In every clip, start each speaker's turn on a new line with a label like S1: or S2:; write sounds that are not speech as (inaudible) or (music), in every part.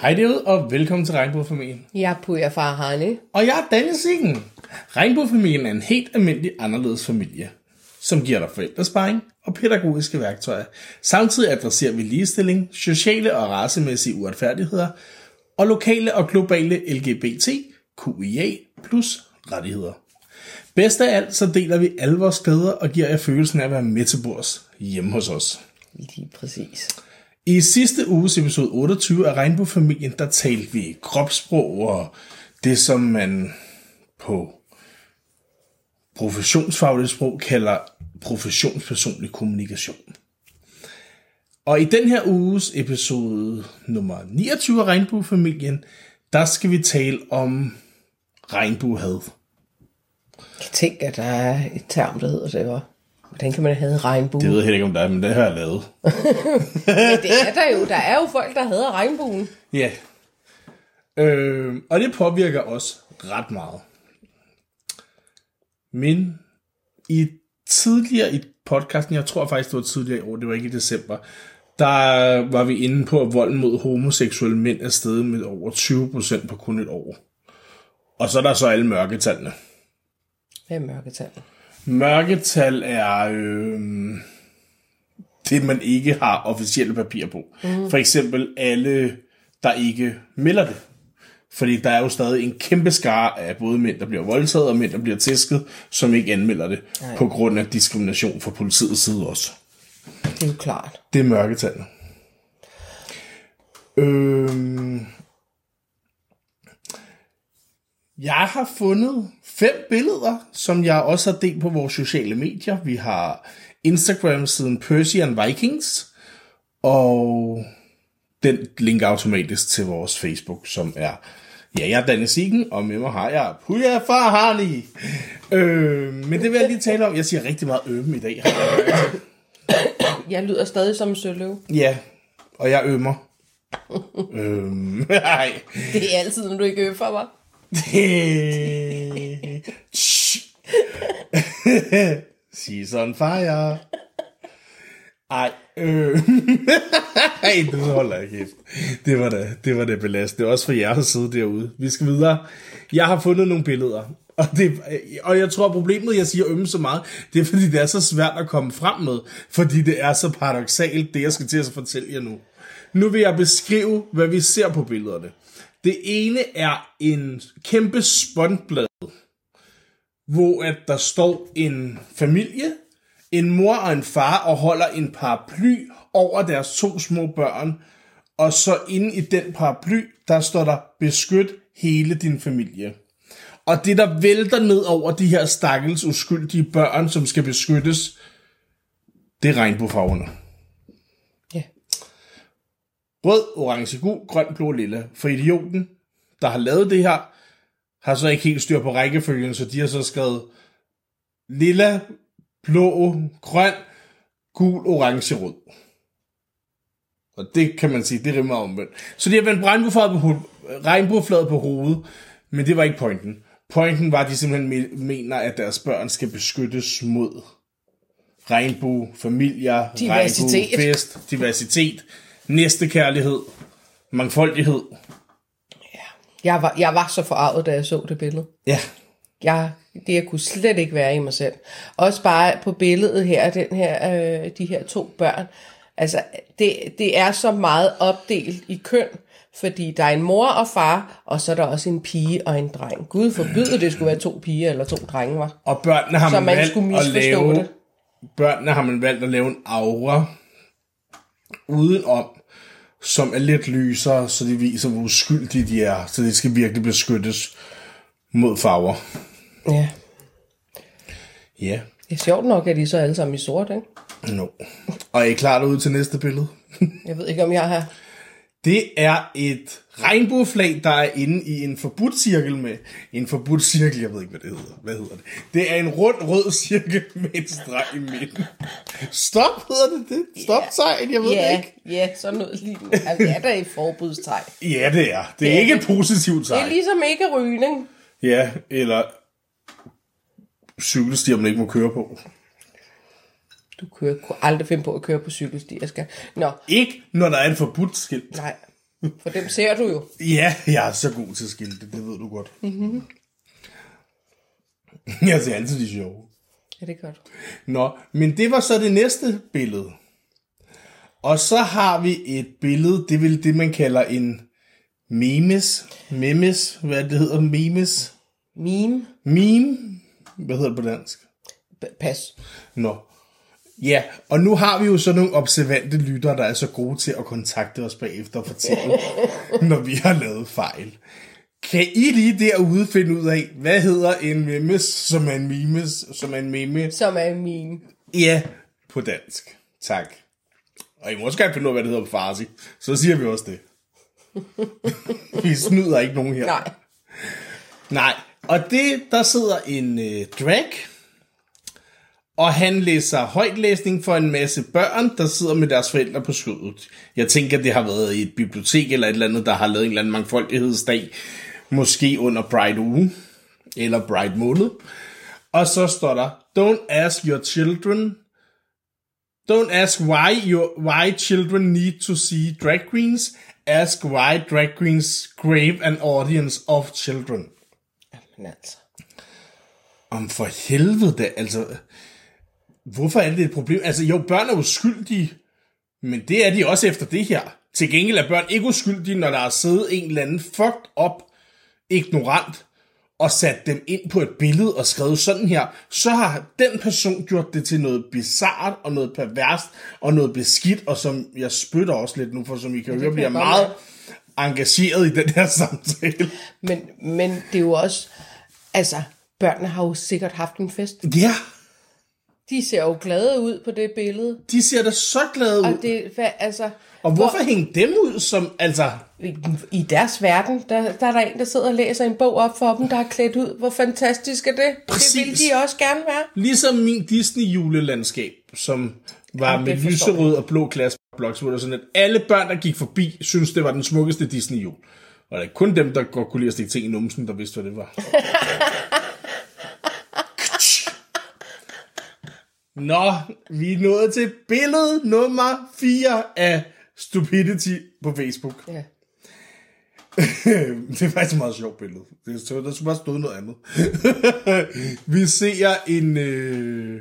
S1: Hej derude, og velkommen til Regnbuefamilien.
S2: Jeg er Puja Far Harne.
S1: Og jeg er Daniel Siggen. Regnbuefamilien er en helt almindelig anderledes familie, som giver dig forældresparing og pædagogiske værktøjer. Samtidig adresserer vi ligestilling, sociale og racemæssige uretfærdigheder og lokale og globale LGBT, QIA plus rettigheder. Bedst af alt, så deler vi alle vores glæder og giver jer følelsen af at være med til bords hjemme hos os.
S2: Lige præcis.
S1: I sidste uges episode 28 af Regnbuefamilien, der talte vi kropssprog og det, som man på professionsfagligt sprog kalder professionspersonlig kommunikation. Og i den her uges episode nummer 29 af Regnbuefamilien, der skal vi tale om regnbuehad.
S2: Jeg tænker, at der er et term, der hedder det, var. Hvordan kan man have regnbue?
S1: Det ved jeg heller ikke, om der er, men det har jeg lavet. (laughs)
S2: Men det er der jo. Der er jo folk, der hedder regnbuen.
S1: Ja. Øh, og det påvirker os ret meget. Men i tidligere i podcasten, jeg tror faktisk, det var tidligere i år, det var ikke i december, der var vi inde på, at volden mod homoseksuelle mænd er steget med over 20% på kun et år. Og så er der så alle mørketallene.
S2: Hvad er mørketal?
S1: Mørketal er øh, det, man ikke har officielle papirer på. Mm. For eksempel alle, der ikke melder det. Fordi der er jo stadig en kæmpe skare af både mænd, der bliver voldtaget, og mænd, der bliver tæsket, som ikke anmelder det,
S2: Nej.
S1: på grund af diskrimination fra politiets side også.
S2: Det er jo klart.
S1: Det er mørketallene. Øhm, jeg har fundet fem billeder, som jeg også har delt på vores sociale medier. Vi har Instagram-siden Persian Vikings, og den linker automatisk til vores Facebook, som er Ja, jeg er Danne Siggen, og med mig har jeg Puja Farhani. Øh, men det vil jeg lige tale om. Jeg siger rigtig meget øben i dag. jeg
S2: lyder stadig som en søløv.
S1: Ja, og jeg ømmer. øhm, (laughs) nej.
S2: Det er altid, når du ikke øver mig.
S1: Season fire. Ej, øh. Ej, du holder jeg kæft. Det var da, det var det belast. Det er også for jer at sidde derude. Vi skal videre. Jeg har fundet nogle billeder. Og, det, og jeg tror, problemet, jeg siger ømme så meget, det er, fordi det er så svært at komme frem med. Fordi det er så paradoxalt, det jeg skal til at fortælle jer nu. Nu vil jeg beskrive, hvad vi ser på billederne. Det ene er en kæmpe spåndblad, hvor at der står en familie, en mor og en far, og holder en paraply over deres to små børn. Og så inde i den paraply, der står der, beskyt hele din familie. Og det, der vælter ned over de her stakkels uskyldige børn, som skal beskyttes, det er regnbuefarverne. Rød, orange, gul, grøn, blå, lilla. For idioten, der har lavet det her, har så ikke helt styr på rækkefølgen, så de har så skrevet lilla, blå, grøn, gul, orange, rød. Og det kan man sige, det rimmer omvendt. Så de har vendt regnbueflaget på, regnbueflaget på hovedet, men det var ikke pointen. Pointen var, at de simpelthen me- mener, at deres børn skal beskyttes mod regnbue, familier,
S2: Diversitet.
S1: regnbuefest, diversitet, næstekærlighed, mangfoldighed.
S2: Jeg var, jeg var så forarvet, da jeg så det billede.
S1: Ja,
S2: Jeg, det jeg kunne slet ikke være i mig selv. Også bare på billedet her, den her, øh, de her to børn. Altså, det, det er så meget opdelt i køn, fordi der er en mor og far, og så er der også en pige og en dreng. Gud forbyde, det skulle være to piger eller to drenge, var.
S1: og børnene har
S2: Så
S1: man,
S2: man
S1: valgt
S2: skulle
S1: at
S2: misforstå
S1: lave,
S2: det.
S1: børnene har man valgt at lave en aura udenom, som er lidt lysere, så de viser, hvor uskyldige de er, så de skal virkelig beskyttes mod farver.
S2: Ja.
S1: Ja,
S2: Det er sjovt nok, at de så alle sammen i sort, ikke?
S1: no. Og er I klar derude til næste billede?
S2: Jeg ved ikke, om jeg har...
S1: Det er et regnbueflag, der er inde i en forbudt cirkel med... En forbudt cirkel, jeg ved ikke, hvad det hedder. Hvad hedder det? Det er en rund rød cirkel (laughs) med en streg i midten. Stop, hedder det det? Stop tegn, jeg ved det
S2: Ja,
S1: ikke.
S2: ja, sådan noget lige altså, det er da et forbudstegn.
S1: Ja, det er. Det er
S2: Det er
S1: ikke et
S2: det.
S1: positivt
S2: Det er
S1: tegn.
S2: ligesom ikke rygning.
S1: Ja, eller cykelstier, man ikke må køre på.
S2: Du kører, kunne aldrig finde på at køre på cykelsti. Jeg skal... Nå,
S1: Ikke, når der er en forbudt skilt.
S2: nej. For dem ser du jo.
S1: Ja, jeg er så god til skilte, det ved du godt. Mm-hmm. Jeg ser altid de sjove.
S2: Ja, det gør du.
S1: Nå, men det var så det næste billede. Og så har vi et billede, det vel det, man kalder en memes. Memes, hvad det hedder, memes.
S2: Meme.
S1: Meme, hvad hedder det på dansk?
S2: P- Pas.
S1: Nå. Ja, og nu har vi jo så nogle observante lyttere, der er så gode til at kontakte os bagefter og fortælle, (laughs) når vi har lavet fejl. Kan I lige derude finde ud af, hvad hedder en memes, som er en memes, som er en meme?
S2: Som er en meme.
S1: Ja, på dansk. Tak. Og I må også gerne finde ud af, hvad det hedder på farsi. Så siger vi også det. (laughs) vi snyder ikke nogen her.
S2: Nej.
S1: Nej, og det, der sidder en øh, drag, og han læser højtlæsning for en masse børn, der sidder med deres forældre på skødet. Jeg tænker, det har været i et bibliotek eller et eller andet, der har lavet en eller anden mangfoldighedsdag, måske under Pride uge, eller Pride måned. Og så står der, don't ask your children, don't ask why, your, why children need to see drag queens, ask why drag queens crave an audience of children.
S2: Men altså.
S1: Om for helvede altså... Hvorfor er det et problem? Altså jo, børn er uskyldige, men det er de også efter det her. Til gengæld er børn ikke uskyldige, når der er siddet en eller anden fucked up, ignorant, og sat dem ind på et billede og skrevet sådan her, så har den person gjort det til noget bizart og noget perverst og noget beskidt, og som jeg spytter også lidt nu, for som I kan høre, bliver meget engageret i den her (laughs) samtale.
S2: Men, men det er jo også... Altså, børnene har jo sikkert haft en fest.
S1: Ja,
S2: De ser jo glade ud på det billede.
S1: de ser da så glade ud.
S2: Og det, hvad, altså,
S1: Og hvorfor hænge dem ud som, altså...
S2: i, i deres verden, der, der er der en, der sidder og læser en bog op for dem, der er klædt ud. Hvor fantastisk er det?
S1: Præcis.
S2: Det vil de også gerne være.
S1: Ligesom min Disney-julelandskab, som var
S2: Jamen,
S1: med lyserød og blå hvor der sådan, at alle børn, der gik forbi, synes det var den smukkeste Disney-jul. Og det er kun dem, der godt kunne lide at stikke ting i numsen, der vidste, hvad det var. (laughs) Nå, vi er nået til billede nummer 4 af Stupidity på Facebook.
S2: Ja. (laughs)
S1: det er faktisk et meget sjovt billede. Det er, så- der skulle bare stå noget andet. (laughs) vi ser en øh,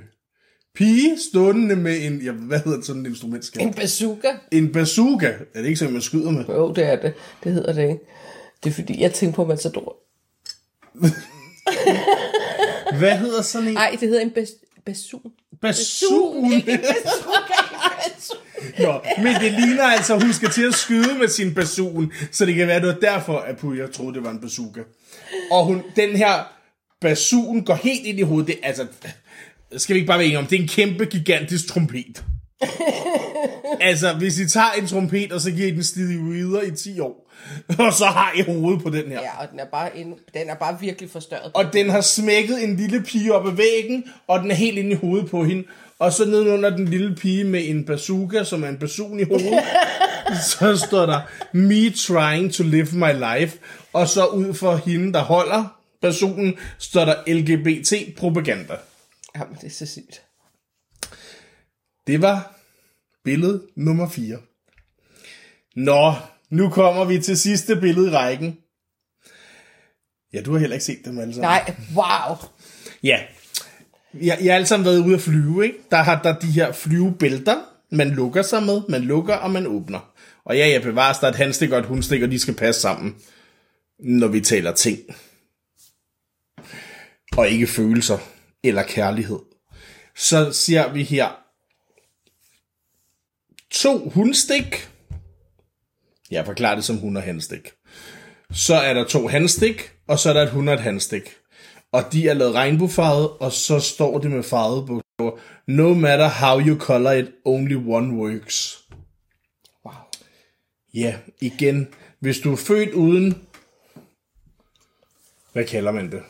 S1: pige stående med en, ja, hvad hedder sådan et instrument?
S2: En bazooka.
S1: En bazooka. Er det ikke sådan, man skyder med?
S2: Jo, det er det. Det hedder det ikke. Det er fordi, jeg tænker på Matador. (laughs)
S1: Hvad hedder sådan en?
S2: Nej, det hedder en bas- basun.
S1: Basun.
S2: Ikke basun.
S1: Nå, men det ligner altså, at hun skal til at skyde med sin basun, så det kan være, det derfor, at Puja troede, det var en bazooka. Og hun, den her basun går helt ind i hovedet. Det, altså, skal vi ikke bare være enige om, det er en kæmpe, gigantisk trompet. (laughs) altså, hvis I tager en trompet, og så giver I den Stevie Wonder i 10 år, (laughs) og så har I hovedet på den her.
S2: Ja, og den er bare, en, den er bare virkelig forstørret.
S1: Og den har smækket en lille pige op ad væggen, og den er helt inde i hovedet på hende. Og så nedenunder den lille pige med en bazooka, som er en basun i hovedet, (laughs) så står der, me trying to live my life. Og så ud for hende, der holder personen, står der LGBT-propaganda.
S2: Jamen, det er så sygt.
S1: Det var billede nummer 4. Nå, nu kommer vi til sidste billede i rækken. Ja, du har heller ikke set dem alle sammen.
S2: Nej, wow.
S1: Ja. Jeg, jeg har alle sammen været ude at flyve, ikke? Der har der de her flyvebælter, man lukker sig med, man lukker og man åbner. Og ja, jeg bevares, der er et handstik og et hundstik, og de skal passe sammen, når vi taler ting. Og ikke følelser eller kærlighed. Så ser vi her to hundstik. Jeg forklarer det som hund og handstik. Så er der to handstik, og så er der et hund og et handstik. Og de er lavet regnbuefarvet, og så står det med farvet bogstaver. No matter how you color it, only one works.
S2: Wow.
S1: Ja, igen. Hvis du er født uden... Hvad kalder man det?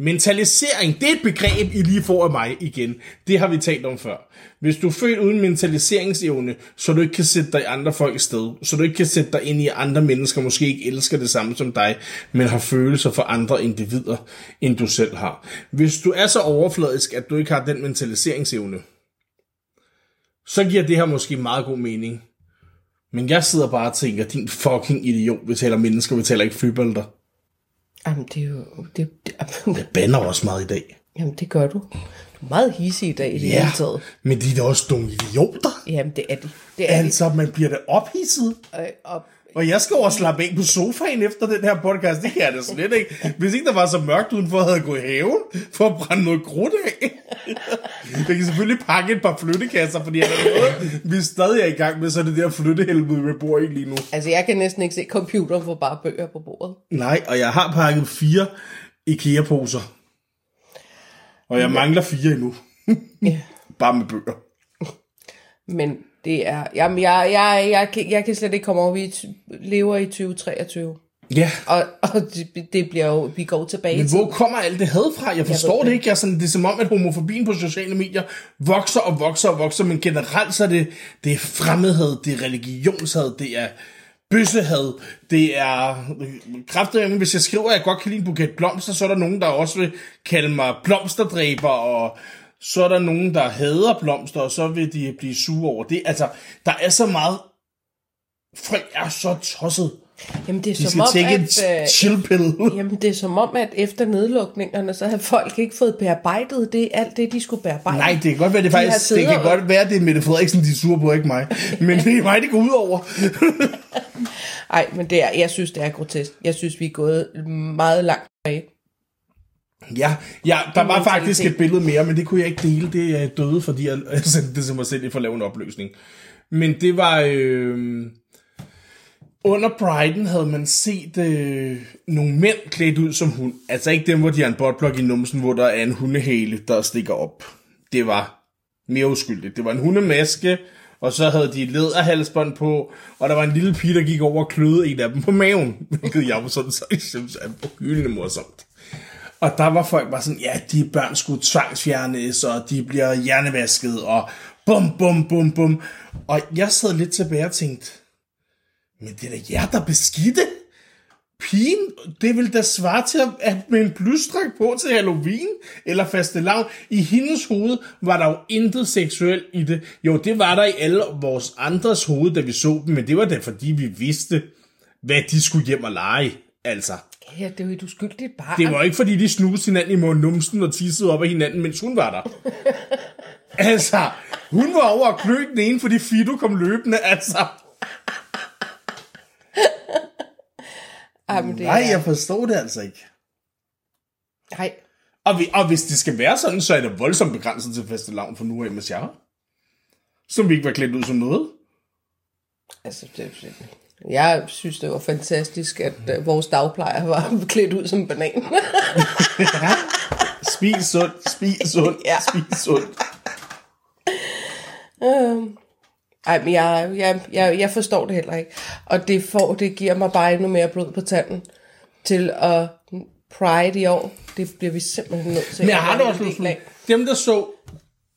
S1: Mentalisering, det er et begreb, I lige får af mig igen. Det har vi talt om før. Hvis du er født uden mentaliseringsevne, så du ikke kan sætte dig i andre folks sted, så du ikke kan sætte dig ind i andre mennesker, måske ikke elsker det samme som dig, men har følelser for andre individer, end du selv har. Hvis du er så overfladisk, at du ikke har den mentaliseringsevne, så giver det her måske meget god mening. Men jeg sidder bare og tænker, din fucking idiot, vi taler mennesker, vi taler ikke flybælter.
S2: Jamen, det er jo... Det, det, (laughs)
S1: Jeg banner også meget i dag.
S2: jamen, det gør du. Du er meget hissig i dag i det hele taget.
S1: men de er da også nogle idioter.
S2: Jamen, det er de. Det er de.
S1: Altså, man bliver da ophidset.
S2: Øh, og,
S1: Og jeg skal over slappe af på sofaen efter den her podcast. Det kan jeg da slet ikke. Hvis ikke der var så mørkt udenfor, havde jeg gået i haven for at brænde noget krudt af. Jeg kan selvfølgelig pakke et par flyttekasser, fordi er der noget, vi stadig er i gang med, så er det der flyttehelvede, vi bor i lige nu.
S2: altså, jeg kan næsten ikke se computeren for bare bøger på bordet.
S1: Nej, og jeg har pakket fire IKEA-poser. Og jeg mangler fire endnu. Bare med bøger.
S2: Men det er... Jamen, jeg, jeg, jeg, kan- jeg kan slet ikke komme over, vi lever i 2023.
S1: Ja,
S2: Og, og det, det bliver jo... Vi går tilbage
S1: Men
S2: til...
S1: hvor kommer alt det had fra? Jeg forstår
S2: ved
S1: det ikke. Jeg er sådan, det er som om, at homofobien på sociale medier vokser og vokser og vokser, men generelt så er det, det er fremmedhed, det er religionshad, det er bøssehad, det er kraftigt, hvis jeg skriver, at jeg godt kan lide en buket blomster, så er der nogen, der også vil kalde mig blomsterdræber, og så er der nogen, der hader blomster, og så vil de blive sure over det. Altså, der er så meget... Folk er så tosset.
S2: Jamen, det er
S1: De
S2: som
S1: skal
S2: om,
S1: tænke en
S2: at... Øh,
S1: chillpill. (laughs)
S2: Jamen, det er som om, at efter nedlukningerne, så har folk ikke fået bearbejdet det, alt det, de skulle bearbejde.
S1: Nej, det kan godt være, det
S2: De
S1: faktisk, det kan
S2: og-
S1: godt være, det er Mette Frederiksen, de er sure på, ikke mig. (laughs) Men det er mig, det går ud over. (laughs)
S2: Nej, men det er, jeg synes, det er grotesk. Jeg synes, vi er gået meget langt tilbage.
S1: Ja, ja der var faktisk et billede mere, men det kunne jeg ikke dele. Det er døde, fordi jeg (laughs) jeg sendte det til mig selv for at lave en opløsning. Men det var... Øh, under Brighton havde man set øh, nogle mænd klædt ud som hund. Altså ikke dem, hvor de har en botblok i numsen, hvor der er en hundehale, der stikker op. Det var mere uskyldigt. Det var en hundemaske, og så havde de læderhalsbånd på, og der var en lille pige, der gik over og kløede en af dem på maven, (laughs) hvilket jeg var sådan (laughs) så synes er hyldende morsomt. Og der var folk bare sådan, ja, de børn skulle tvangsfjernes, og de bliver hjernevasket, og bum, bum, bum, bum. Og jeg sad lidt tilbage og tænkte, men det er da jer, der beskidte. Pigen, det vil da svare til at, med en blustræk på til Halloween eller fastelavn. I hendes hoved var der jo intet seksuelt i det. Jo, det var der i alle vores andres hoved, da vi så dem, men det var da fordi vi vidste, hvad de skulle hjem og lege. Altså,
S2: Ja, det er jo et uskyldigt barn.
S1: det var ikke fordi, de snusede hinanden i munden numsen og tissede op af hinanden, mens hun var der. (laughs) altså, hun var over og klø den ene, fordi Fido kom løbende, altså.
S2: Ej, men det
S1: Nej,
S2: er,
S1: jeg forstår det altså ikke.
S2: Nej,
S1: Og, vi, og hvis det skal være sådan, så er det voldsomt begrænset til fastelavn for nu af med Sjara. Som vi ikke var klædt ud som noget.
S2: altså, det, jeg synes, det var fantastisk, at uh, vores dagplejer var (laughs) klædt ud som en banan. (laughs)
S1: Spis sundt, spis sundt,
S2: Ja.
S1: spis sundt. (laughs)
S2: Ej, men jeg, jeg, jeg, jeg forstår det heller ikke. Og det, får, det giver mig bare endnu mere blod på tanden til at Pride i år. Det bliver vi simpelthen nødt til.
S1: Men jeg har det også lidt sådan, dem der så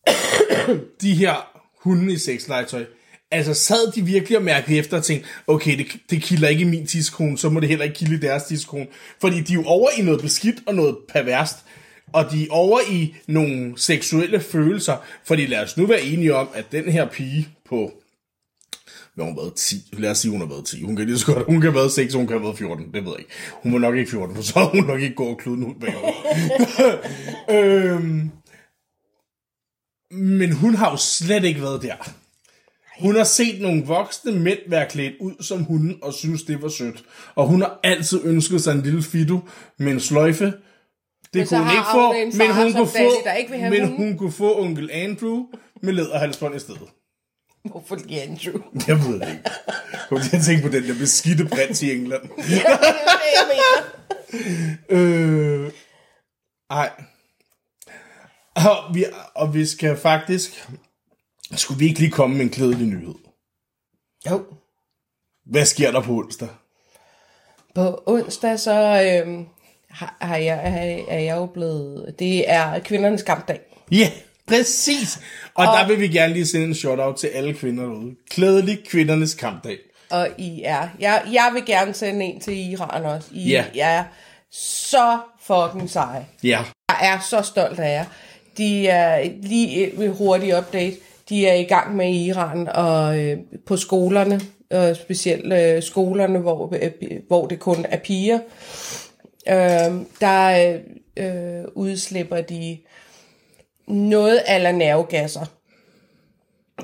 S1: (coughs) de her hunde i sexlegetøj, altså sad de virkelig og mærkede efter og tænkte, okay, det, det kilder ikke i min tidskone, så må det heller ikke kilde i deres tidskone. Fordi de er jo over i noget beskidt og noget perverst, og de er over i nogle seksuelle følelser, fordi lad os nu være enige om, at den her pige på hvad har hun været 10? Lad os sige, hun har været 10. Hun kan lige så godt, hun kan have været 6, hun kan have været 14. Det ved jeg ikke. Hun var nok ikke 14, for så havde hun nok ikke gået og kluden ud bagover. (laughs) øhm, men hun har jo slet ikke været der. Hun har set nogle voksne mænd være klædt ud som hunde, og synes, det var sødt. Og hun har altid ønsket sig en lille fido med en sløjfe. Det
S2: Men
S1: kunne hun ikke få,
S2: en
S1: men hun, kunne få,
S2: der ikke vil have
S1: men hun kunne få onkel Andrew med læderhalsbånd i stedet.
S2: Hvorfor lige Andrew?
S1: Jeg ved det ikke. Kom til at tænke på den der beskidte prins i England. (laughs)
S2: det er det, jeg mener.
S1: Øh, ej. Og vi, og vi skal faktisk... Skulle vi ikke lige komme med en glædelig nyhed?
S2: Jo,
S1: Hvad sker der på onsdag?
S2: på onsdag så øhm, har, har jeg, er jeg jo blevet... Det er kvindernes kampdag.
S1: Ja, yeah, præcis. Og, og der vil vi gerne lige sende en shout-out til alle kvinder derude. Glædelig kvindernes kampdag.
S2: Og I er... Jeg, jeg vil gerne sende en til Iran også. I
S1: Ja.
S2: er så fucking seje.
S1: Ja.
S2: Jeg er så stolt af jer. De er lige ved hurtig update. De er i gang med i Iran og øh, på skolerne øh, specielt øh, skolerne, hvor, øh, hvor det kun er piger, øh, der øh, udslipper de noget eller nervegasser,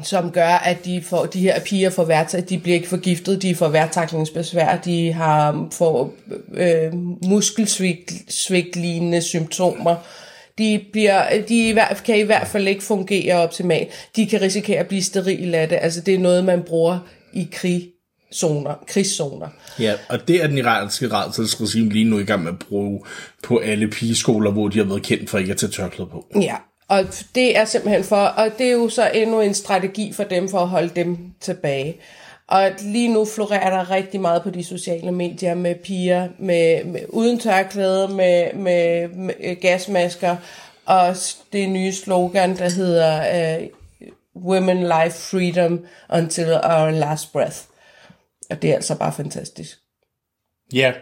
S2: som gør, at de, får, de her piger får vært, de bliver ikke forgiftet, de får værtaklingsbesvær, de har får øh, muskelsvigt symptomer, de, bliver, de i hvert, kan i hvert fald ikke fungere optimalt. De kan risikere at blive sterile af det. Altså det er noget, man bruger i krig zoner, krigszoner.
S1: Ja, og det er den iranske rædselsregime lige nu i gang med at bruge på alle pigeskoler, hvor de har været kendt for ikke at tage tørklæde på.
S2: Ja, og det er simpelthen for, og det er jo så endnu en strategi for dem for at holde dem tilbage. Og lige nu florerer der rigtig meget på de sociale medier med piger med, med uden tørklæde, med, med, med gasmasker, og det nye slogan, der hedder uh, Women Life Freedom Until Our Last Breath. Og det er altså bare fantastisk.
S1: Ja,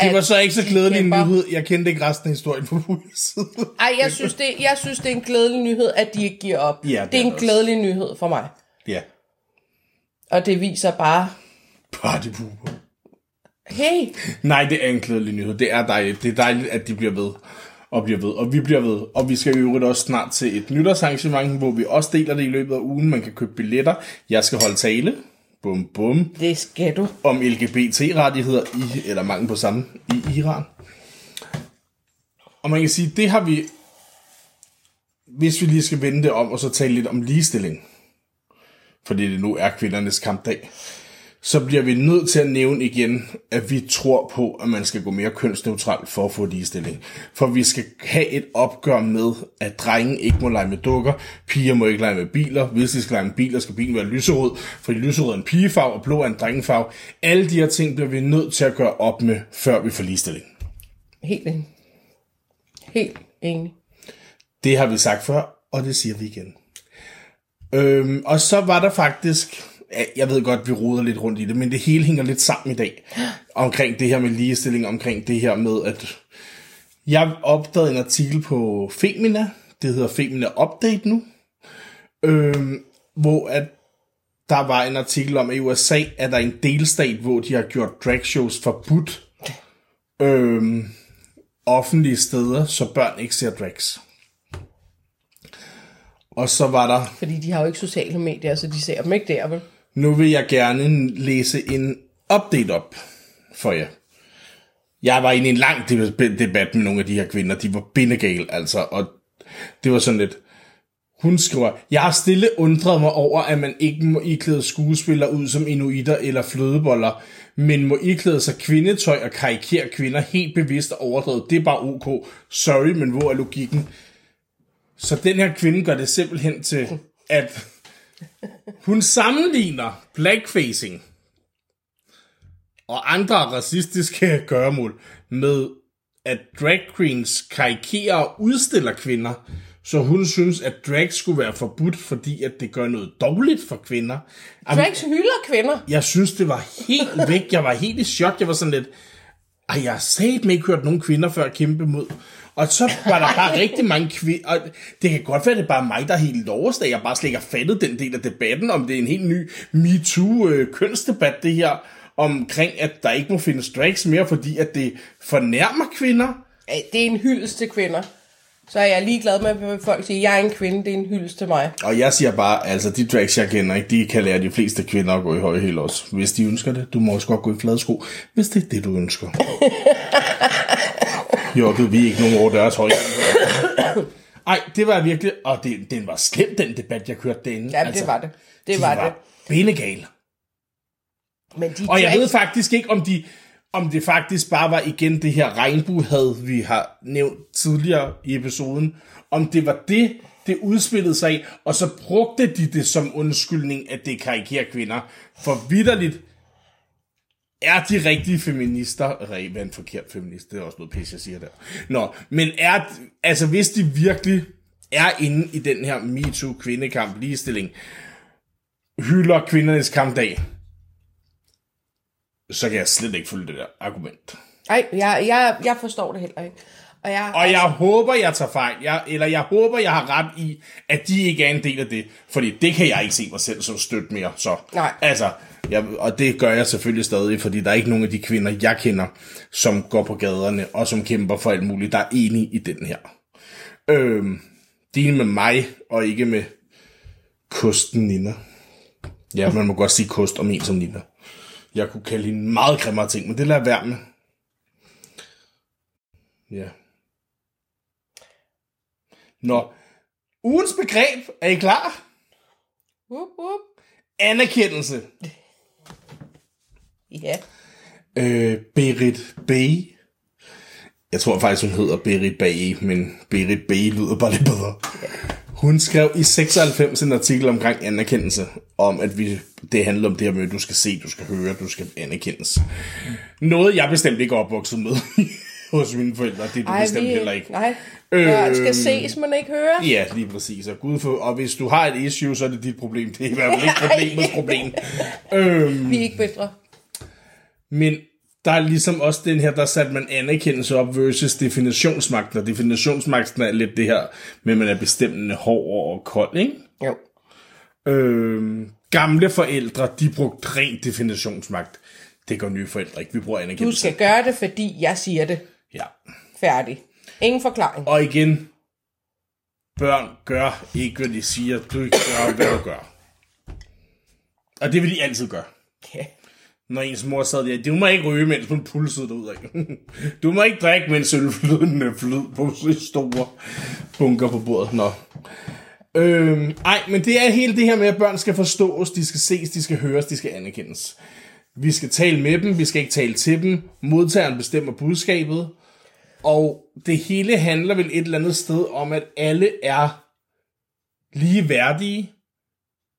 S1: det var så ikke så glædelig en nyhed. Jeg kendte ikke resten af historien på side.
S2: Ej, jeg synes, det, jeg synes, det er en glædelig nyhed, at de ikke giver op. Ja, det, det er en glædelig nyhed for mig.
S1: Ja.
S2: Og det viser bare...
S1: Partypooper.
S2: Hey!
S1: Nej, det er en glædelig nyhed. Det er dejligt. Det er dejligt, at de bliver ved og bliver ved, og vi bliver ved. Og vi skal jo øvrigt også snart til et nytårsarrangement, hvor vi også deler det i løbet af ugen. Man kan købe billetter. Jeg skal holde tale. Bum, bum.
S2: Det skal du.
S1: Om LGBT-rettigheder i, eller mange på samme, i Iran. Og man kan sige, det har vi, hvis vi lige skal vende det om, og så tale lidt om ligestilling, fordi det nu er kvindernes kampdag, så bliver vi nødt til at nævne igen, at vi tror på, at man skal gå mere kønsneutralt for at få ligestilling. For vi skal have et opgør med, at drenge ikke må lege med dukker, piger må ikke lege med biler, hvis de skal lege med biler, skal bilen være lyserød, fordi lyserød er en pigefarve, og blå er en drengefarve. Alle de her ting bliver vi nødt til at gøre op med, før vi får ligestilling.
S2: Helt enig. Helt enig.
S1: Det har vi sagt før, og det siger vi igen. Øhm, og så var der faktisk jeg ved godt, vi roder lidt rundt i det, men det hele hænger lidt sammen i dag. Omkring det her med ligestilling, omkring det her med, at jeg opdagede en artikel på Femina, det hedder Femina Update nu, øhm, hvor at der var en artikel om, at i USA er der en delstat, hvor de har gjort dragshows forbudt øhm, offentlige steder, så børn ikke ser drags. Og så var der...
S2: Fordi de har jo ikke sociale medier, så de ser dem ikke der, vel?
S1: Nu vil jeg gerne læse en update op for jer. Jeg var inde i en lang debat med nogle af de her kvinder. De var bindegale, altså. Og det var sådan lidt... Hun skriver, jeg har stille undret mig over, at man ikke må iklæde skuespillere ud som inuitter eller flødeboller, men må iklæde sig kvindetøj og karikere kvinder helt bevidst og overdrevet. Det er bare ok. Sorry, men hvor er logikken? Så den her kvinde gør det simpelthen til, at hun sammenligner blackfacing og andre racistiske gørmål med, at drag queens karikerer og udstiller kvinder, så hun synes, at drag skulle være forbudt, fordi at det gør noget dårligt for kvinder.
S2: Drags hylder kvinder.
S1: Jeg synes, det var helt væk. Jeg var helt i chok. Jeg var sådan lidt, ej, jeg har sagt ikke hørt nogen kvinder før kæmpe mod. Og så var der bare rigtig mange kvinder, og det kan godt være, at det er bare mig, der er helt loverst, at jeg bare slet ikke har fattet den del af debatten, om det er en helt ny MeToo-kønsdebat, det her, omkring, at der ikke må findes drags mere, fordi at det fornærmer kvinder.
S2: Det er en hyldest til kvinder. Så er jeg lige glad med, at folk siger, at jeg er en kvinde, det er en hyldest til mig.
S1: Og jeg siger bare, altså de drags, jeg kender, ikke, de kan lære de fleste kvinder at gå i høje hæl også, hvis de ønsker det. Du må også godt gå i flade sko, hvis det er det, du ønsker. (laughs) jo, det vi ikke nogen over deres høje. Ej, det var virkelig, og det, den var slem, den debat, jeg kørte derinde.
S2: Ja, altså, det var det. Det de var, var det.
S1: Benegal. Men de og jeg ved faktisk ikke, om de, om det faktisk bare var igen det her regnbuehad, vi har nævnt tidligere i episoden, om det var det, det udspillede sig af, og så brugte de det som undskyldning, at det karikerer kvinder. For vidderligt er de rigtige feminister, hvad en forkert feminist, det er også noget pisse, jeg siger der. Nå, men er, altså hvis de virkelig er inde i den her MeToo kvindekamp, ligestilling, hylder kvindernes kampdag, så kan jeg slet ikke følge det der argument.
S2: Nej, jeg, jeg, jeg forstår det heller ikke.
S1: Og jeg, og jeg håber, jeg tager fejl. Jeg, eller jeg håber, jeg har ret i, at de ikke er en del af det. Fordi det kan jeg ikke se mig selv som støt mere. Så,
S2: Nej.
S1: Altså, Jeg, og det gør jeg selvfølgelig stadig, fordi der er ikke nogen af de kvinder, jeg kender, som går på gaderne og som kæmper for alt muligt, der er enige i den her. Øhm, det er med mig, og ikke med kosten Nina. Ja, man må godt sige kost om en som Nina. Jeg kunne kalde hende meget grimmere ting, men det lader være med. Ja. Nå, ugens begreb, er I klar?
S2: Whoop, whoop.
S1: Anerkendelse.
S2: Ja.
S1: Øh, Berit B. Jeg tror faktisk, hun hedder Berit Bae, men Berit B lyder bare lidt bedre. Hun skrev i 96 en artikel omkring anerkendelse, om at vi, det handler om det her med, at du skal se, du skal høre, du skal anerkendes. Noget, jeg bestemt ikke er opvokset med (laughs) hos mine forældre, det er du
S2: Ej,
S1: bestemt
S2: vi,
S1: heller ikke.
S2: Nej. Børn skal
S1: Øhm,
S2: ses, men ikke høre.
S1: Ja, lige præcis. Og, Gud for, og hvis du har et issue, så er det dit problem. Det er i hvert fald ikke (laughs) problemets problem. Øhm, (laughs)
S2: Vi er ikke bedre.
S1: Men der er ligesom også den her, der satte man anerkendelse op versus definitionsmagten. Og definitionsmagten er lidt det her med, at man er bestemmende hård og kold, ikke?
S2: Jo.
S1: Øhm, gamle forældre, de brugte ren definitionsmagt. Det gør nye forældre ikke. Vi bruger
S2: Du
S1: anerkendelse.
S2: skal gøre det, fordi jeg siger det.
S1: Ja.
S2: Færdig. Ingen forklaring.
S1: Og igen, børn gør ikke, hvad de siger. Du gør, hvad du gør. Og det vil de altid gøre.
S2: Ja.
S1: Når ens mor sad der, du må ikke ryge, mens hun pulsede ud af. (laughs) Du må ikke drikke, mens ølflydende øh, flød på så store bunker på bordet. Nå. Øhm, ej, men det er helt det her med, at børn skal forstås, de skal ses, de skal høres, de skal anerkendes. Vi skal tale med dem, vi skal ikke tale til dem. Modtageren bestemmer budskabet. Og det hele handler vel et eller andet sted om, at alle er lige værdige,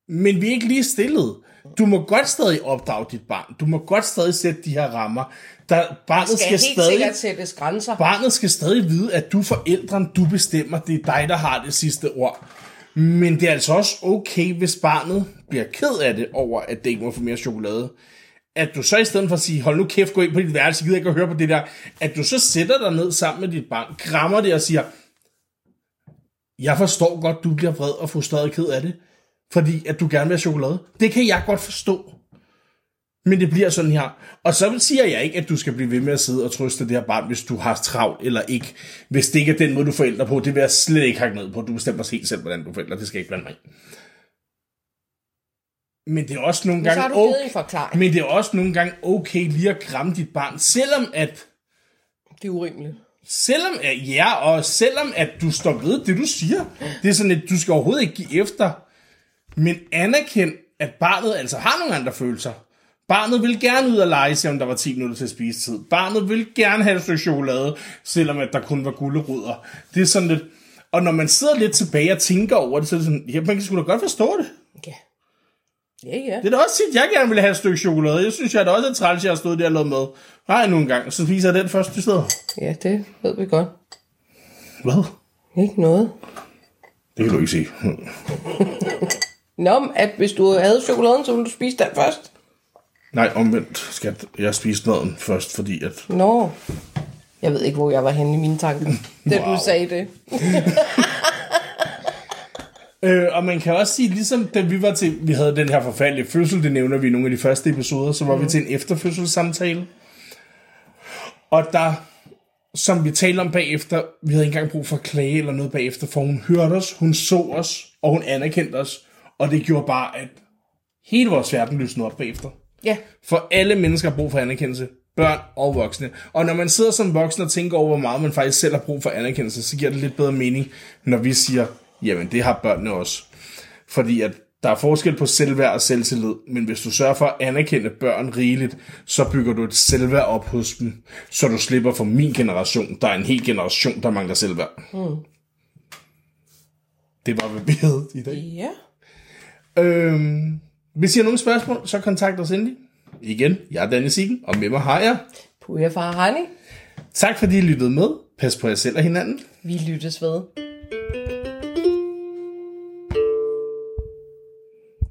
S1: men vi er ikke lige stillet. Du må godt stadig opdrage dit barn. Du må godt stadig sætte de her rammer. Der, barnet
S2: Skal,
S1: skal,
S2: helt
S1: stadig,
S2: sikkert sættes grænser.
S1: barnet skal stadig vide, at du forældren, du bestemmer. Det er dig, der har det sidste ord. Men det er altså også okay, hvis barnet bliver ked af det over, at det ikke må få mere chokolade. At du så i stedet for at sige, hold nu kæft, gå ind på dit værelse, gider ikke at høre på det der. At du så sætter dig ned sammen med dit barn, krammer det og siger, jeg forstår godt, du bliver vred og frustreret og ked af det, fordi at du gerne vil have chokolade. Det kan jeg godt forstå. Men det bliver sådan her. Og så siger jeg ikke, at du skal blive ved med at sidde og trøste det her barn, hvis du har travlt eller ikke. Hvis det ikke er den måde, du forældre på, det vil jeg slet ikke hakke ned på. Du bestemmer helt selv, hvordan du forældre. Det skal ikke blande mig. Men det er også nogle
S2: Men
S1: gange
S2: givet
S1: okay, men det er også nogle gange okay lige at kramme dit barn, selvom at
S2: Det er urimeligt.
S1: Selvom, at- ja, og selvom at du står ved det, du siger, det er sådan, at du skal overhovedet ikke give efter, men anerkend, at barnet altså har nogle andre følelser. Barnet vil gerne ud og lege, selvom der var 10 minutter til spisetid. Barnet vil gerne have et stykke chokolade, selvom at der kun var gulerødder. Det er sådan lidt... Og når man sidder lidt tilbage og tænker over det, så er det sådan, ja, man kan sgu da godt forstå det.
S2: Ja. Ja, ja.
S1: Det er da også tit, jeg gerne vil have et stykke chokolade. Jeg synes, jeg er da også er træls, jeg har stået der og lavet med. Nej, nu en gang, så spiser jeg den først i stedet.
S2: Ja, det ved vi godt.
S1: Hvad?
S2: Ikke noget.
S1: Det kan du ikke sige. (laughs)
S2: Nå, at hvis du havde chokoladen, så ville du spise den først.
S1: Nej, omvendt skal jeg spise maden først, fordi at...
S2: Nå. Jeg ved ikke, hvor jeg var henne i mine tanker, da
S1: Wow.
S2: du sagde det. (laughs)
S1: Øh, og man kan også sige, ligesom da vi var til, vi havde den her forfærdelige fødsel, det nævner vi i nogle af de første episoder, så var mm. vi til en efterfødselssamtale. Og der, som vi talte om bagefter, vi havde ikke engang brug for at klage eller noget bagefter, for hun hørte os, hun så os, og hun anerkendte os, og det gjorde bare, at hele vores verden lysnede op bagefter.
S2: Ja.
S1: For alle mennesker har brug for anerkendelse. Børn og voksne. Og når man sidder som voksen og tænker over, hvor meget man faktisk selv har brug for anerkendelse, så giver det lidt bedre mening, når vi siger, jamen det har børnene også. Fordi at der er forskel på selvværd og selvtillid, men hvis du sørger for at anerkende børn rigeligt, så bygger du et selvværd op hos dem, så du slipper for min generation. Der er en hel generation, der mangler selvværd. Mm. Det var, hvad vi havde i dag.
S2: Ja.
S1: Øhm, hvis I har nogle spørgsmål, så kontakt os endelig. Igen, jeg er Danne Siggen, og med mig har jeg.
S2: Puja Farahani.
S1: Tak fordi I lyttede med. Pas på jer selv og hinanden.
S2: Vi lyttes ved.